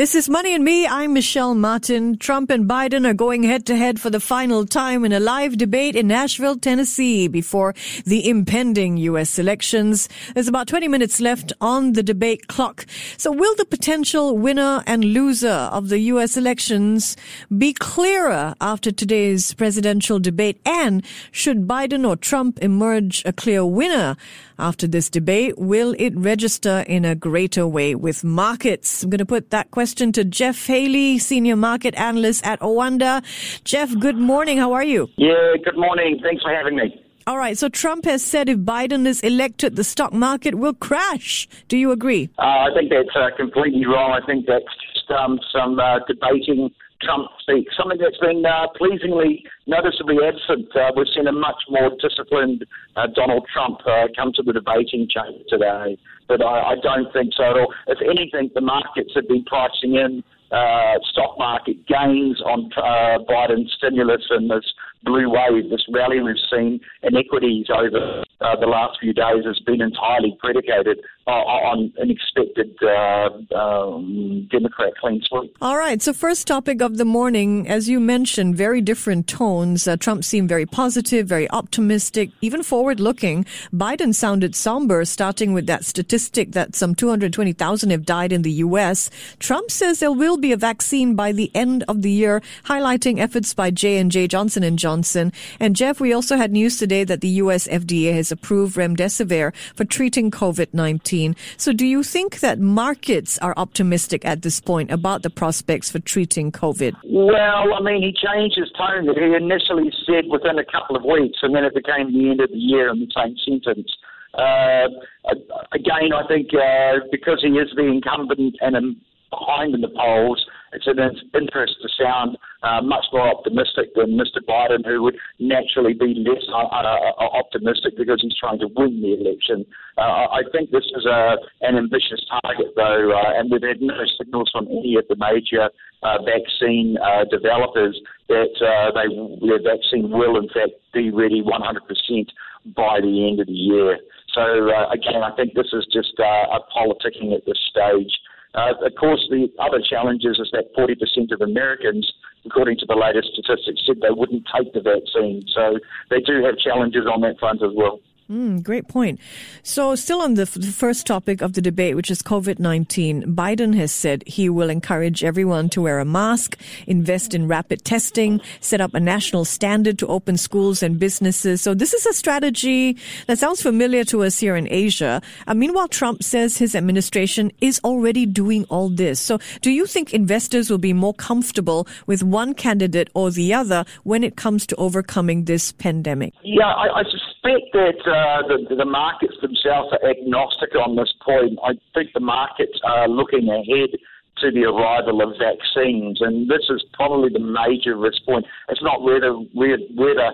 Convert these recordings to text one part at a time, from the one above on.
This is Money and Me. I'm Michelle Martin. Trump and Biden are going head to head for the final time in a live debate in Nashville, Tennessee before the impending U.S. elections. There's about 20 minutes left on the debate clock. So will the potential winner and loser of the U.S. elections be clearer after today's presidential debate? And should Biden or Trump emerge a clear winner? After this debate, will it register in a greater way with markets? I'm going to put that question to Jeff Halley, senior market analyst at Oanda. Jeff, good morning. How are you? Yeah, good morning. Thanks for having me. All right. So Trump has said if Biden is elected, the stock market will crash. Do you agree? Uh, I think that's uh, completely wrong. I think that's just um, some uh, debating Trump speak, something that's been uh, pleasingly noticeably absent. Uh, we've seen a much more disciplined uh, Donald Trump uh, come to the debating chamber today, but I, I, don't think so at all. If anything, the markets have been pricing in uh, stock market gains on uh, Biden's stimulus and this blue wave, this rally we've seen in equities over uh, the last few days has been entirely predicated uh, on an expected uh, um, Democrat clean sweep. All right. So, first topic of the morning, as you mentioned, very different tones. Uh, Trump seemed very positive, very optimistic, even forward looking. Biden sounded somber, starting with that statistic that some 220,000 have died in the U.S. Trump says there will be a vaccine by the end of the year, highlighting efforts by J and J Johnson and Johnson. And Jeff, we also had news today that the U.S. FDA has approved remdesivir for treating COVID-19. So, do you think that markets are optimistic at this point about the prospects for treating COVID? Well, I mean, he changed his tone. That he initially said within a couple of weeks, and then it became the end of the year in the same sentence. Uh, again, I think uh, because he is the incumbent and behind in the polls, it's in interest to sound uh, much more optimistic than Mr. Biden, who would naturally be less uh, uh, uh, optimistic because he's trying to win the election. Uh, I think this is a, an ambitious target, though, uh, and we've had no signals from any of the major vaccine developers that they, their vaccine will, in fact, be ready 100% by the end of the year. So, again, I think this is just a politicking at this stage. Uh, of course, the other challenge is, is that 40% of Americans, according to the latest statistics, said they wouldn't take the vaccine. So they do have challenges on that front as well. Mm, great point. So, still on the, f- the first topic of the debate, which is COVID 19, Biden has said he will encourage everyone to wear a mask, invest in rapid testing, set up a national standard to open schools and businesses. So, this is a strategy that sounds familiar to us here in Asia. Uh, meanwhile, Trump says his administration is already doing all this. So, do you think investors will be more comfortable with one candidate or the other when it comes to overcoming this pandemic? Yeah, I, I suspect that. Uh, the, the markets themselves are agnostic on this point. I think the markets are looking ahead to the arrival of vaccines, and this is probably the major risk point. It's not whether whether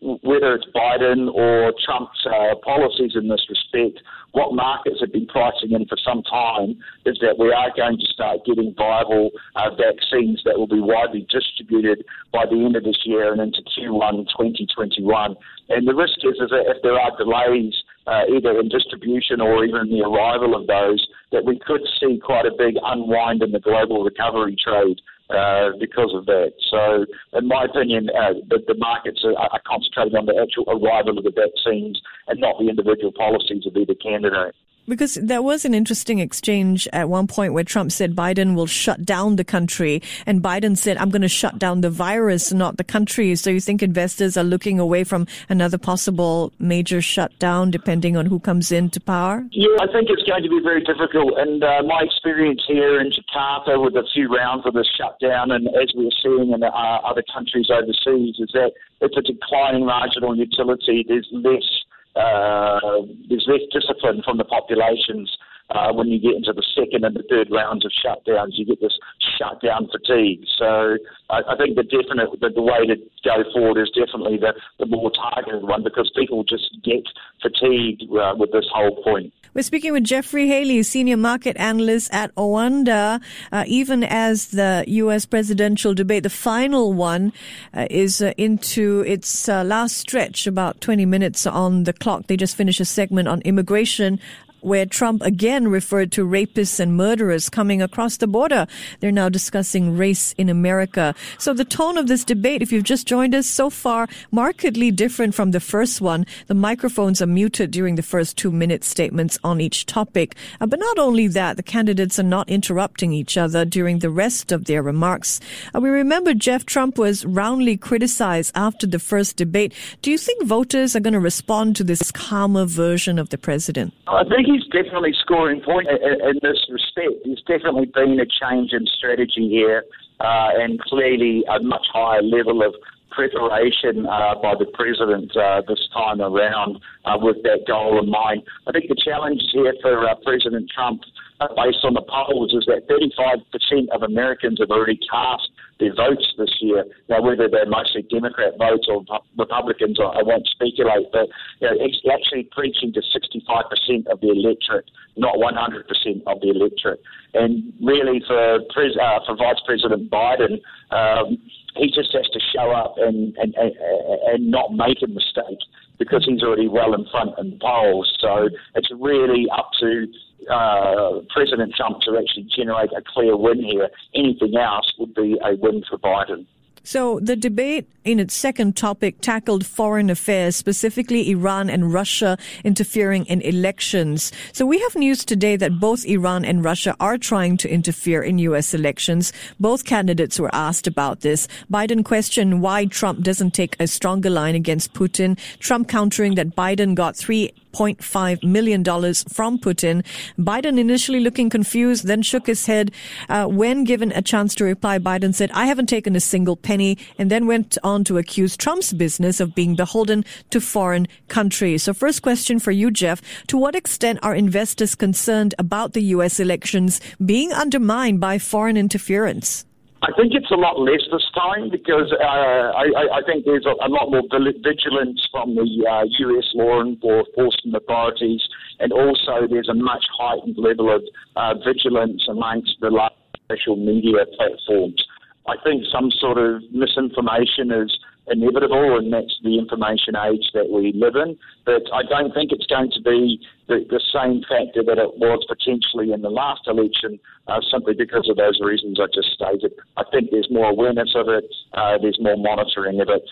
whether it's Biden or Trump's uh, policies in this respect. What markets have been pricing in for some time is that we are going to start getting viable uh, vaccines that will be widely distributed by the end of this year and into Q1 2021. And the risk is, is that if there are delays uh, either in distribution or even the arrival of those, that we could see quite a big unwind in the global recovery trade uh, because of that. So, in my opinion, uh, the, the, markets are, are concentrated on the actual arrival of the vaccines and not the individual policies of either candidate. Because there was an interesting exchange at one point where Trump said Biden will shut down the country, and Biden said, I'm going to shut down the virus, not the country. So you think investors are looking away from another possible major shutdown depending on who comes into power? Yeah, I think it's going to be very difficult. And uh, my experience here in Jakarta with a few rounds of the shutdown, and as we're seeing in uh, other countries overseas, is that it's a declining marginal utility. There's less uh, there's less discipline from the populations uh, when you get into the second and the third rounds of shutdowns, you get this shutdown fatigue. So I, I think the definite the, the way to go forward is definitely the, the more targeted one because people just get fatigued uh, with this whole point. We're speaking with Jeffrey Halley, senior market analyst at Oanda. Uh, even as the U.S. presidential debate, the final one, uh, is uh, into its uh, last stretch, about 20 minutes on the clock. They just finished a segment on immigration where Trump again referred to rapists and murderers coming across the border. They're now discussing race in America. So the tone of this debate, if you've just joined us so far, markedly different from the first one. The microphones are muted during the first two minute statements on each topic. Uh, but not only that, the candidates are not interrupting each other during the rest of their remarks. Uh, we remember Jeff Trump was roundly criticized after the first debate. Do you think voters are going to respond to this calmer version of the president? I think he's definitely scoring points in, this respect. There's definitely been a change in strategy here, uh, and clearly a much higher level of preparation uh, by the president uh, this time around uh, with that goal in mind. I think the challenge here for uh, President Trump, uh, based on the polls, is that 35% of Americans have already cast their votes this year. Now, whether they're mostly Democrat votes or Republicans, I won't speculate, but you know, it's actually preaching to 65% of the electorate, not 100% of the electorate. And really, for, pres- uh, for Vice President Biden, um, he just has to show up and, and, and, and not make a mistake because he's already well in front in the polls. So it's really up to uh, President Trump to actually generate a clear win here. Anything else would be a win for Biden. So the debate in its second topic tackled foreign affairs, specifically Iran and Russia interfering in elections. So we have news today that both Iran and Russia are trying to interfere in U.S. elections. Both candidates were asked about this. Biden questioned why Trump doesn't take a stronger line against Putin. Trump countering that Biden got three $1.5 million from Putin. Biden initially looking confused, then shook his head. Uh, when given a chance to reply, Biden said, I haven't taken a single penny, and then went on to accuse Trump's business of being beholden to foreign countries. So first question for you, Jeff. To what extent are investors concerned about the U.S. elections being undermined by foreign interference? I think it's a lot less this time because uh, I, I, think there's a, a, lot more vigilance from the uh, US law enforcement authorities, and also there's a much heightened level of uh, vigilance amongst the social media platforms. I think some sort of misinformation is inevitable, and that's the information age that we live in. But I don't think it's going to be the, the same factor that it was potentially in the last election, uh, simply because of those reasons I just stated. I think there's more awareness of it, uh, there's more monitoring of it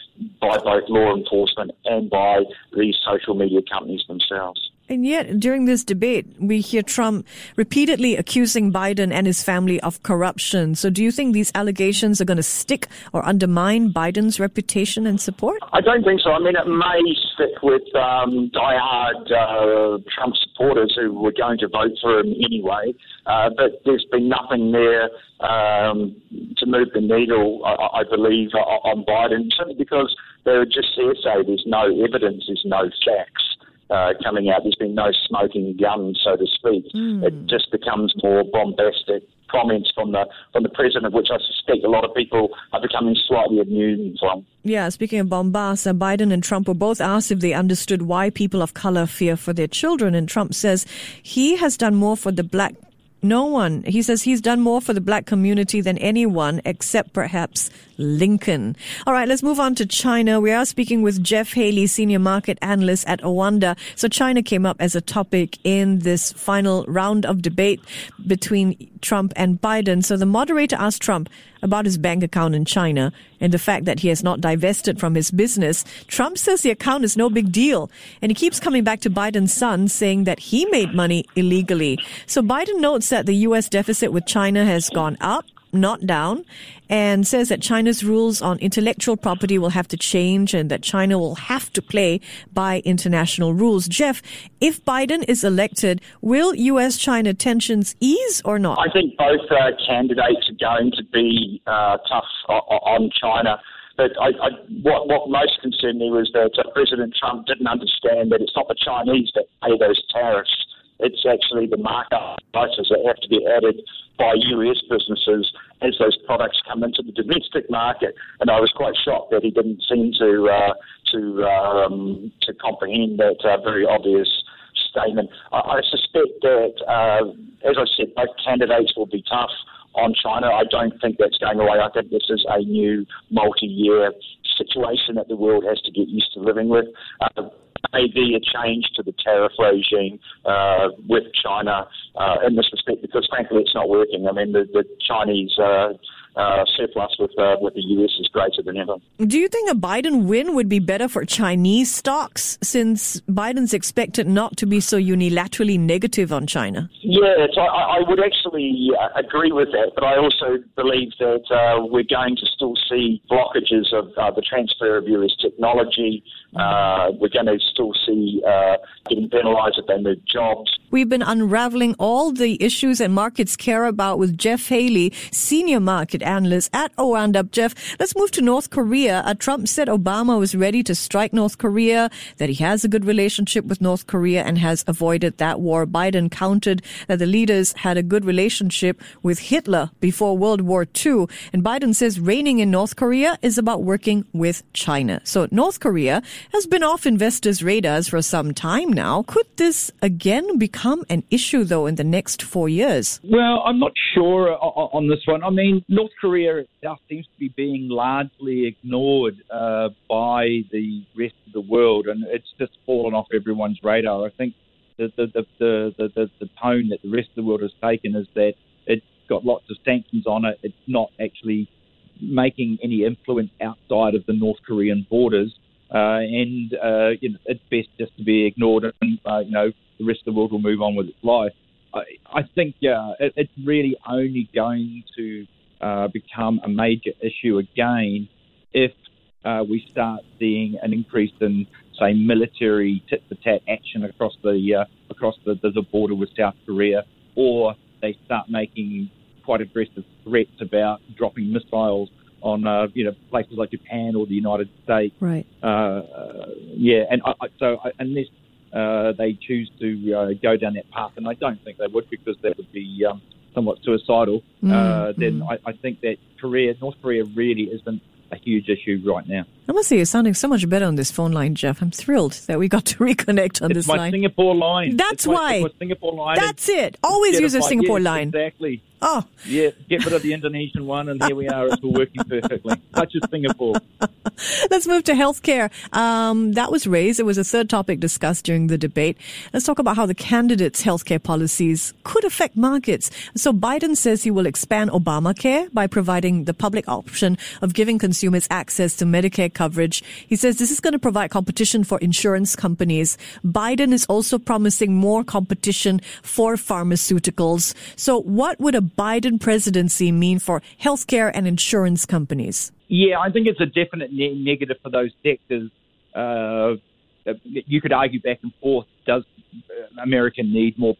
by both law enforcement and by these social media companies themselves. And yet, during this debate, we hear Trump repeatedly accusing Biden and his family of corruption. So, do you think these allegations are going to stick or undermine Biden's reputation and support? I don't think so. I mean, it may stick with um, diehard uh, Trump supporters who were going to vote for him anyway. Uh, but there's been nothing there um, to move the needle, I, I believe, on Biden, simply because they're just hearsay. There's no evidence, there's no facts uh, coming out. There's been no smoking gun, so to speak. Mm. It just becomes more bombastic comments from the from the president, of which I suspect a lot of people are becoming slightly immune from. Yeah, speaking of bombast, Biden and Trump were both asked if they understood why people of color fear for their children, and Trump says he has done more for the black no one. He says he's done more for the black community than anyone except perhaps Lincoln. All right, let's move on to China. We are speaking with Jeff Halley, senior market analyst at Oanda. So China came up as a topic in this final round of debate between Trump and Biden. So the moderator asked Trump about his bank account in China and the fact that he has not divested from his business. Trump says the account is no big deal. And he keeps coming back to Biden's son saying that he made money illegally. So Biden notes that the U.S. deficit with China has gone up not down, and says that China's rules on intellectual property will have to change and that China will have to play by international rules. Jeff, if Biden is elected, will U.S. China tensions ease or not? I think both uh, candidates are going to be uh, tough on China. But I, I, what, what most concerned me was that uh, President Trump didn't understand that it's not the Chinese that pay those tariffs It's actually the markup prices that have to be added by US businesses as those products come into the domestic market. And I was quite shocked that he didn't seem to uh, to um, to comprehend that uh, very obvious statement. I, I suspect that, uh, as I said, both candidates will be tough on China. I don't think that's going away. I think this is a new multi-year situation that the world has to get used to living with. Uh, maybe a change to the tariff regime uh, with China uh, in this respect, because frankly, it's not working. I mean, the, the Chinese uh, surplus with uh, with the US is greater than ever. Do you think a Biden win would be better for Chinese stocks since Biden's expected not to be so unilaterally negative on China? Yeah, I, I, would actually uh, agree with that, but I also believe that uh, we're going to still see blockages of uh, the transfer of US technology. Uh, we're going to still see getting penalised if they move jobs. We've been unraveling all the issues that markets care about with Jeff Halley, senior market analyst at Up, Jeff, let's move to North Korea. Uh, Trump said Obama was ready to strike North Korea, that he has a good relationship with North Korea and has avoided that war. Biden countered that the leaders had a good relationship with Hitler before World War II. And Biden says reining in North Korea is about working with China. So North Korea has been off investors' radars for some time now. Could this again become an issue, though, in the next four years? Well, I'm not sure on this one. I mean, North Korea seems to be being largely ignored uh, by the rest of the world, and it's just fallen off everyone's radar. I think the the, the, the, the, the tone that the rest of the world has taken is that it's got lots of sanctions on it. It's not actually making any influence outside of the North Korean borders, uh, and uh, you know, it's best just to be ignored, and uh, you know the rest of the world will move on with its life. I, I think yeah, it, it's really only going to uh, become a major issue again if uh, we start seeing an increase in, say, military tit-for-tat action across the uh, across the, the border with South Korea, or they start making quite aggressive threats about dropping missiles on uh, you know places like Japan or the United States. Right. Uh, yeah, and I, so I, unless uh, they choose to uh, go down that path, and I don't think they would because that would be um, somewhat suicidal, mm, uh, then mm. I, I, think that Korea, North Korea, really isn't a huge issue right now. I must say, you're sounding so much better on this phone line, Jeff. I'm thrilled that we got to reconnect on it's this my line. Singapore line. That's it's why. My, Singapore line. That's it. Always use a Singapore yes, line. Exactly. Oh. Yeah, get rid of the Indonesian one, and here we are. It's all working perfectly. Such as Singapore. Let's move to healthcare. Um, that was raised. It was a third topic discussed during the debate. Let's talk about how the candidates' healthcare policies could affect markets. So Biden says he will expand Obamacare by providing the public option of giving consumers access to Medicare coverage. He says this is going to provide competition for insurance companies. Biden is also promising more competition for pharmaceuticals. So what would a Biden presidency mean for healthcare and insurance companies? Yeah, I think it's a definite ne- negative for those sectors. Uh, you could argue back and forth does America need more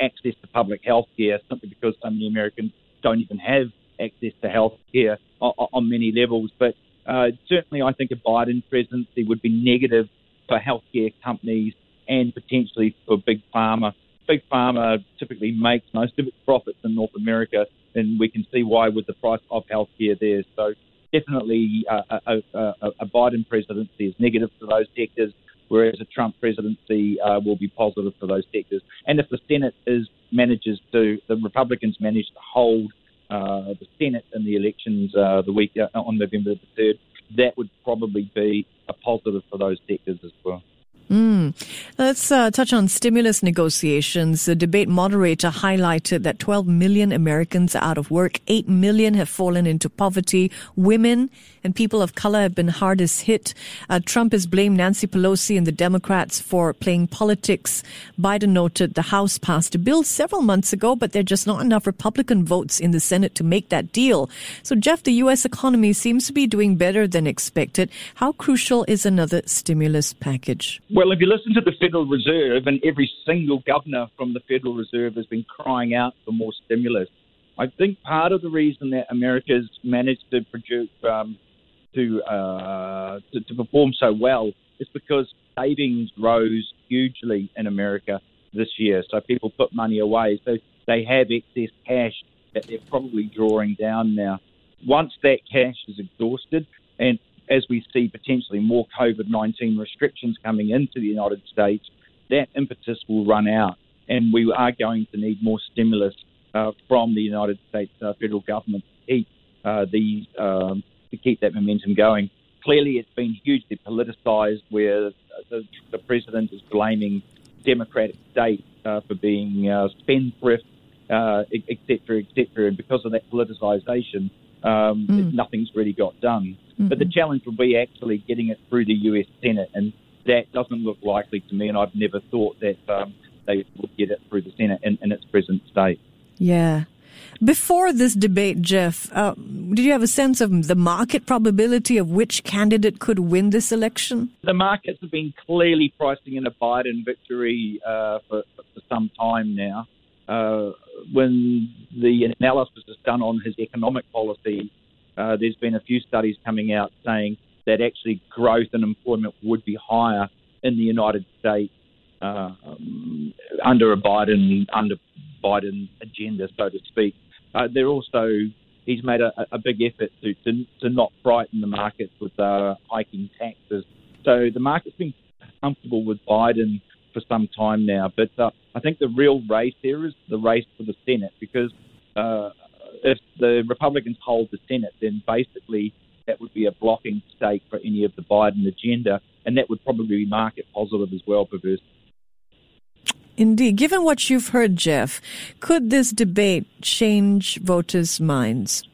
access to public health care simply because so many Americans don't even have access to health care on, on many levels. But uh, certainly, I think a Biden presidency would be negative for healthcare companies and potentially for big pharma big pharma typically makes most of its profits in North America, and we can see why with the price of healthcare there. So definitely uh, a, a, a, Biden presidency is negative for those sectors, whereas a Trump presidency uh, will be positive for those sectors. And if the Senate is manages to, the Republicans manage to hold uh, the Senate in the elections uh, the week uh, on November the third, that would probably be a positive for those sectors as well. Mm. Let's uh, touch on stimulus negotiations. The debate moderator highlighted that 12 million Americans are out of work, 8 million have fallen into poverty. Women and people of color have been hardest hit. Uh, Trump has blamed Nancy Pelosi and the Democrats for playing politics. Biden noted the House passed a bill several months ago, but there are just not enough Republican votes in the Senate to make that deal. So, Jeff, the U.S. economy seems to be doing better than expected. How crucial is another stimulus package? Well, if you listen to the Federal Reserve, and every single governor from the Federal Reserve has been crying out for more stimulus. I think part of the reason that America's managed to produce um, to, uh, to, to perform so well is because savings rose hugely in America this year. So people put money away. So they have excess cash that they're probably drawing down now. Once that cash is exhausted, and as we see potentially more COVID 19 restrictions coming into the United States, that impetus will run out, and we are going to need more stimulus uh, from the United States uh, federal government to keep uh, the um, to keep that momentum going. Clearly, it's been hugely politicised, where the, the, president is blaming Democratic states uh, for being uh, spendthrift, etc., etc., and because of that politicisation, um, mm. nothing's really got done. Mm-hmm. But the challenge will be actually getting it through the US Senate, and that doesn't look likely to me. And I've never thought that um, they would get it through the Senate in, in its present state. Yeah. Before this debate, Jeff, uh, did you have a sense of the market probability of which candidate could win this election? The markets have been clearly pricing in a Biden victory uh, for, for, some time now. Uh, when the analysis is done on his economic policy, uh, there's been a few studies coming out saying that actually growth and employment would be higher in the United States uh, um, under a Biden under Biden agenda, so to speak. Uh, they're also he's made a, a big effort to, to, to not frighten the markets with uh, hiking taxes. So the market's been comfortable with Biden for some time now. But uh, I think the real race here is the race for the Senate because uh, if the Republicans hold the Senate, then basically that would be a blocking stake for any of the Biden agenda, and that would probably be market positive as well, perverse. Indeed. Given what you've heard, Jeff, could this debate change voters' minds?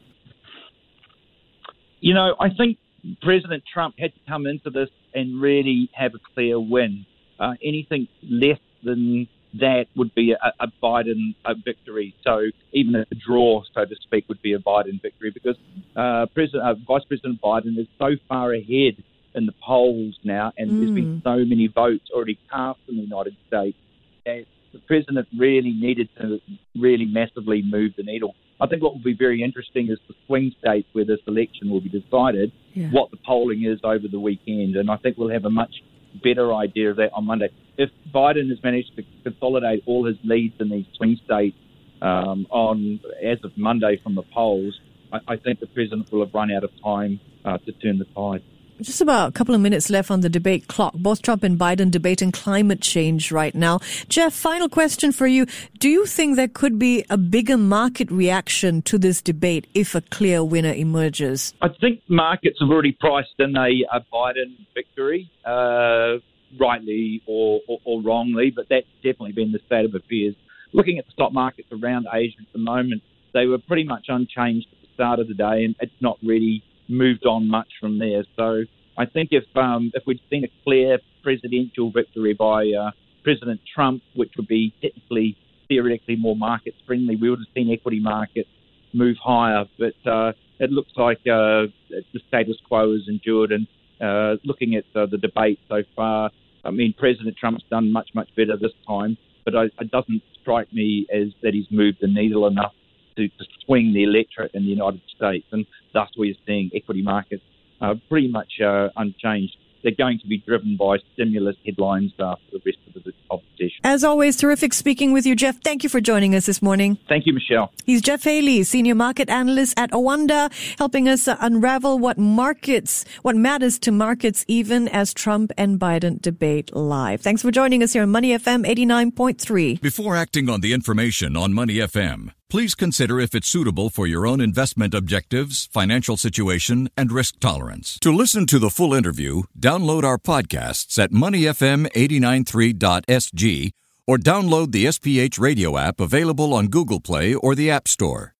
You know, I think President Trump had to come into this and really have a clear win. Uh, anything less than that would be a, a Biden a victory. So even a draw, so to speak, would be a Biden victory because uh, President, uh, Vice President Biden is so far ahead in the polls now, and mm. there's been mm. so many votes already cast in the United States that the president really needed to really massively move the needle. I think what will be very interesting is the swing states where this election will be decided, yeah. what the polling is over the weekend, and I think we'll have a much better idea of that on Monday. If Biden has managed to consolidate all his leads in these swing states um, on as of Monday from the polls, I, I, think the president will have run out of time uh, to turn the tide. Just about a couple of minutes left on the debate clock. Both Trump and Biden debating climate change right now. Jeff, final question for you. Do you think there could be a bigger market reaction to this debate if a clear winner emerges? I think markets have already priced in a, a Biden victory, uh, rightly or, or, or wrongly, but that's definitely been the state of affairs. Looking at the stock markets around Asia at the moment, they were pretty much unchanged at the start of the day, and it's not really moved on much from there. So I think if um, if we'd seen a clear presidential victory by uh, President Trump, which would be technically theoretically more market friendly, we would have seen equity markets move higher. But uh, it looks like uh, the status quo has endured. And uh, looking at uh, the debate so far, I mean, President Trump's done much much better this time, but I, it doesn't strike me as that he's moved the needle enough to, to swing the electorate in the United States, and thus we're seeing equity markets uh, pretty much uh, unchanged. They're going to be driven by stimulus headlines uh, for the rest of the competition. As always, terrific speaking with you, Jeff. Thank you for joining us this morning. Thank you, Michelle. He's Jeff Halley, senior market analyst at Oanda, helping us uh, unravel what markets, what matters to markets, even as Trump and Biden debate live. Thanks for joining us here on Money FM 89.3. Before acting on the information on Money FM, Please consider if it's suitable for your own investment objectives, financial situation, and risk tolerance. To listen to the full interview, download our podcasts at moneyfm893.sg or download the SPH radio app available on Google Play or the App Store.